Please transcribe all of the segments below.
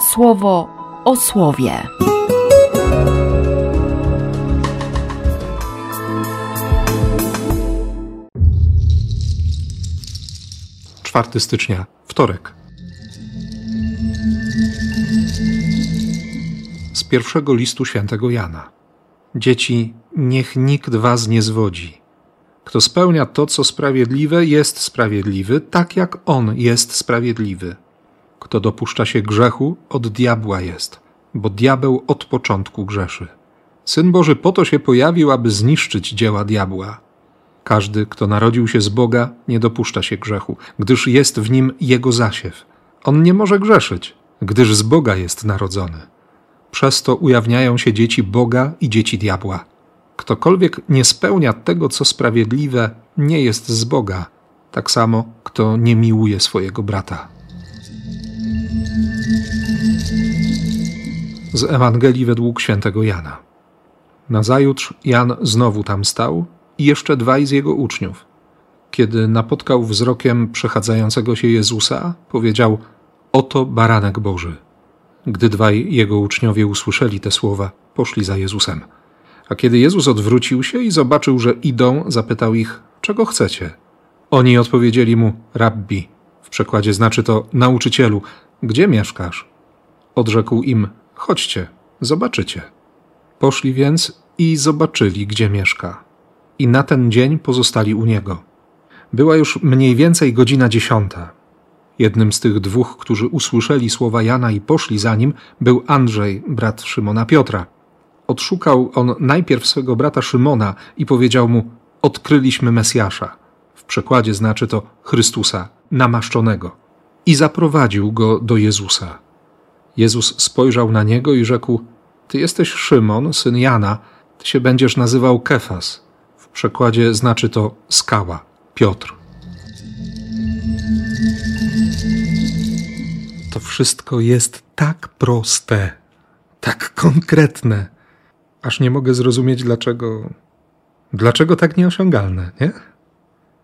słowo o słowie. 4 stycznia, wtorek. Z pierwszego listu świętego Jana. Dzieci, niech nikt was nie zwodzi. Kto spełnia to, co sprawiedliwe, jest sprawiedliwy, tak jak on jest sprawiedliwy. Kto dopuszcza się grzechu, od diabła jest, bo diabeł od początku grzeszy. Syn Boży po to się pojawił, aby zniszczyć dzieła diabła. Każdy, kto narodził się z Boga, nie dopuszcza się grzechu, gdyż jest w nim jego zasiew. On nie może grzeszyć, gdyż z Boga jest narodzony. Przez to ujawniają się dzieci Boga i dzieci diabła. Ktokolwiek nie spełnia tego, co sprawiedliwe, nie jest z Boga, tak samo kto nie miłuje swojego brata. Z Ewangelii według świętego Jana. Nazajutrz Jan znowu tam stał i jeszcze dwaj z jego uczniów. Kiedy napotkał wzrokiem przechadzającego się Jezusa, powiedział: Oto baranek Boży. Gdy dwaj jego uczniowie usłyszeli te słowa, poszli za Jezusem. A kiedy Jezus odwrócił się i zobaczył, że idą, zapytał ich: Czego chcecie? Oni odpowiedzieli mu: Rabbi. W przekładzie znaczy to nauczycielu, gdzie mieszkasz? Odrzekł im: Chodźcie, zobaczycie. Poszli więc i zobaczyli, gdzie mieszka i na ten dzień pozostali u niego. Była już mniej więcej godzina dziesiąta. Jednym z tych dwóch, którzy usłyszeli słowa Jana i poszli za nim, był Andrzej, brat Szymona Piotra. Odszukał on najpierw swego brata Szymona i powiedział mu: Odkryliśmy Mesjasza. W przekładzie znaczy to Chrystusa, namaszczonego. I zaprowadził go do Jezusa. Jezus spojrzał na niego i rzekł: Ty jesteś Szymon, syn Jana, ty się będziesz nazywał Kefas w przekładzie znaczy to skała, Piotr. To wszystko jest tak proste, tak konkretne, aż nie mogę zrozumieć, dlaczego. Dlaczego tak nieosiągalne, nie?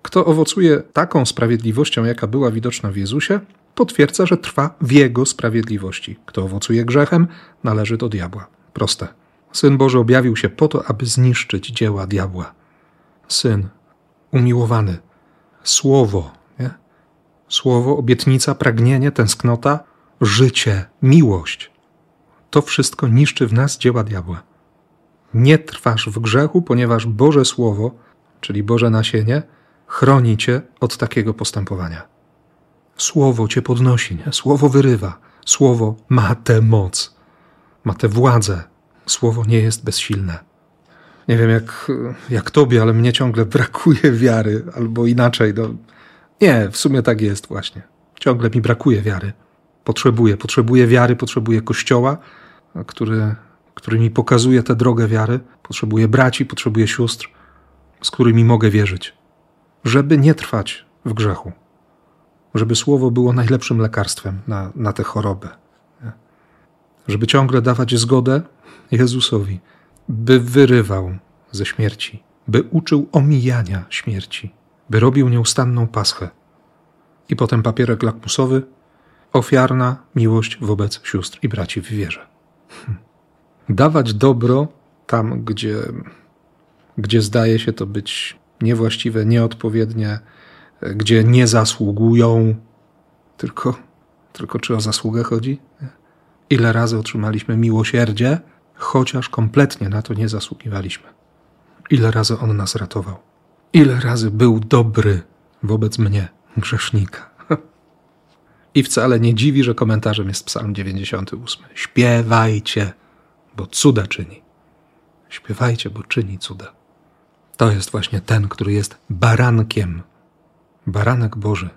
Kto owocuje taką sprawiedliwością, jaka była widoczna w Jezusie, potwierdza, że trwa w Jego sprawiedliwości. Kto owocuje grzechem, należy do diabła. Proste. Syn Boży objawił się po to, aby zniszczyć dzieła diabła syn, umiłowany, słowo, nie? słowo, obietnica, pragnienie, tęsknota, życie, miłość. To wszystko niszczy w nas dzieła diabła. Nie trwasz w grzechu, ponieważ Boże Słowo, czyli Boże nasienie, chroni cię od takiego postępowania. Słowo cię podnosi, nie? słowo wyrywa, słowo ma tę moc, ma tę władzę. Słowo nie jest bezsilne. Nie wiem jak, jak tobie, ale mnie ciągle brakuje wiary, albo inaczej. No, nie, w sumie tak jest właśnie. Ciągle mi brakuje wiary. Potrzebuję, potrzebuję wiary, potrzebuję kościoła, który, który mi pokazuje tę drogę wiary. Potrzebuję braci, potrzebuję sióstr, z którymi mogę wierzyć, żeby nie trwać w grzechu. Żeby słowo było najlepszym lekarstwem na, na tę chorobę. Żeby ciągle dawać zgodę Jezusowi by wyrywał ze śmierci, by uczył omijania śmierci, by robił nieustanną paschę. I potem papierek lakmusowy, ofiarna miłość wobec sióstr i braci w wierze. Hm. Dawać dobro tam, gdzie, gdzie zdaje się to być niewłaściwe, nieodpowiednie, gdzie nie zasługują, tylko, tylko czy o zasługę chodzi? Ile razy otrzymaliśmy miłosierdzie, chociaż kompletnie na to nie zasługiwaliśmy. Ile razy On nas ratował. Ile razy był dobry wobec mnie, grzesznika. I wcale nie dziwi, że komentarzem jest Psalm 98. Śpiewajcie, bo cuda czyni. Śpiewajcie, bo czyni cuda. To jest właśnie ten, który jest barankiem. Baranek Boży.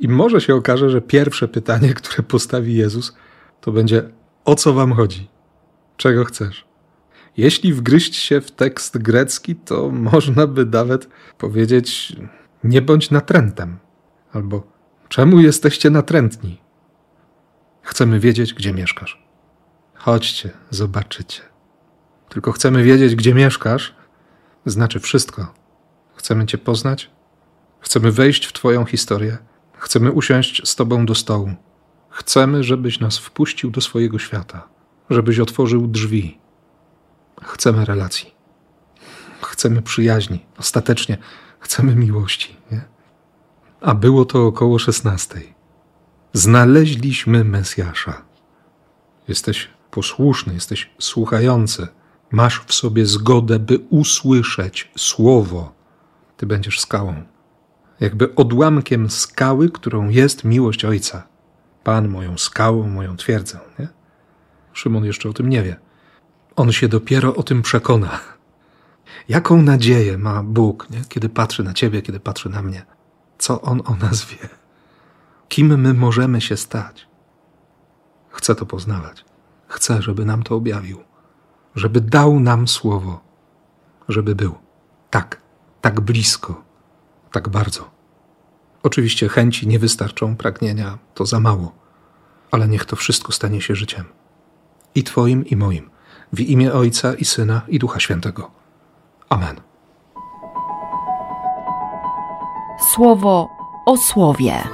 I może się okaże, że pierwsze pytanie, które postawi Jezus, to będzie o co wam chodzi? Czego chcesz? Jeśli wgryźć się w tekst grecki, to można by nawet powiedzieć nie bądź natrętem albo czemu jesteście natrętni? Chcemy wiedzieć, gdzie mieszkasz. Chodźcie, zobaczycie. Tylko chcemy wiedzieć, gdzie mieszkasz, znaczy wszystko. Chcemy Cię poznać, chcemy wejść w Twoją historię, Chcemy usiąść z Tobą do stołu. Chcemy, żebyś nas wpuścił do swojego świata, żebyś otworzył drzwi. Chcemy relacji. Chcemy przyjaźni. Ostatecznie chcemy miłości. Nie? A było to około szesnastej. Znaleźliśmy Mesjasza. Jesteś posłuszny, jesteś słuchający. Masz w sobie zgodę, by usłyszeć słowo. Ty będziesz skałą. Jakby odłamkiem skały, którą jest miłość Ojca. Pan moją skałą, moją twierdzę. Nie? Szymon jeszcze o tym nie wie. On się dopiero o tym przekona. Jaką nadzieję ma Bóg, nie? kiedy patrzy na Ciebie, kiedy patrzy na mnie? Co On o nas wie? Kim my możemy się stać? Chcę to poznawać. Chcę, żeby nam to objawił, żeby dał nam słowo, żeby był tak, tak blisko, tak bardzo. Oczywiście chęci nie wystarczą, pragnienia to za mało, ale niech to wszystko stanie się życiem. I Twoim, i moim. W imię Ojca i Syna i Ducha Świętego. Amen. Słowo o słowie.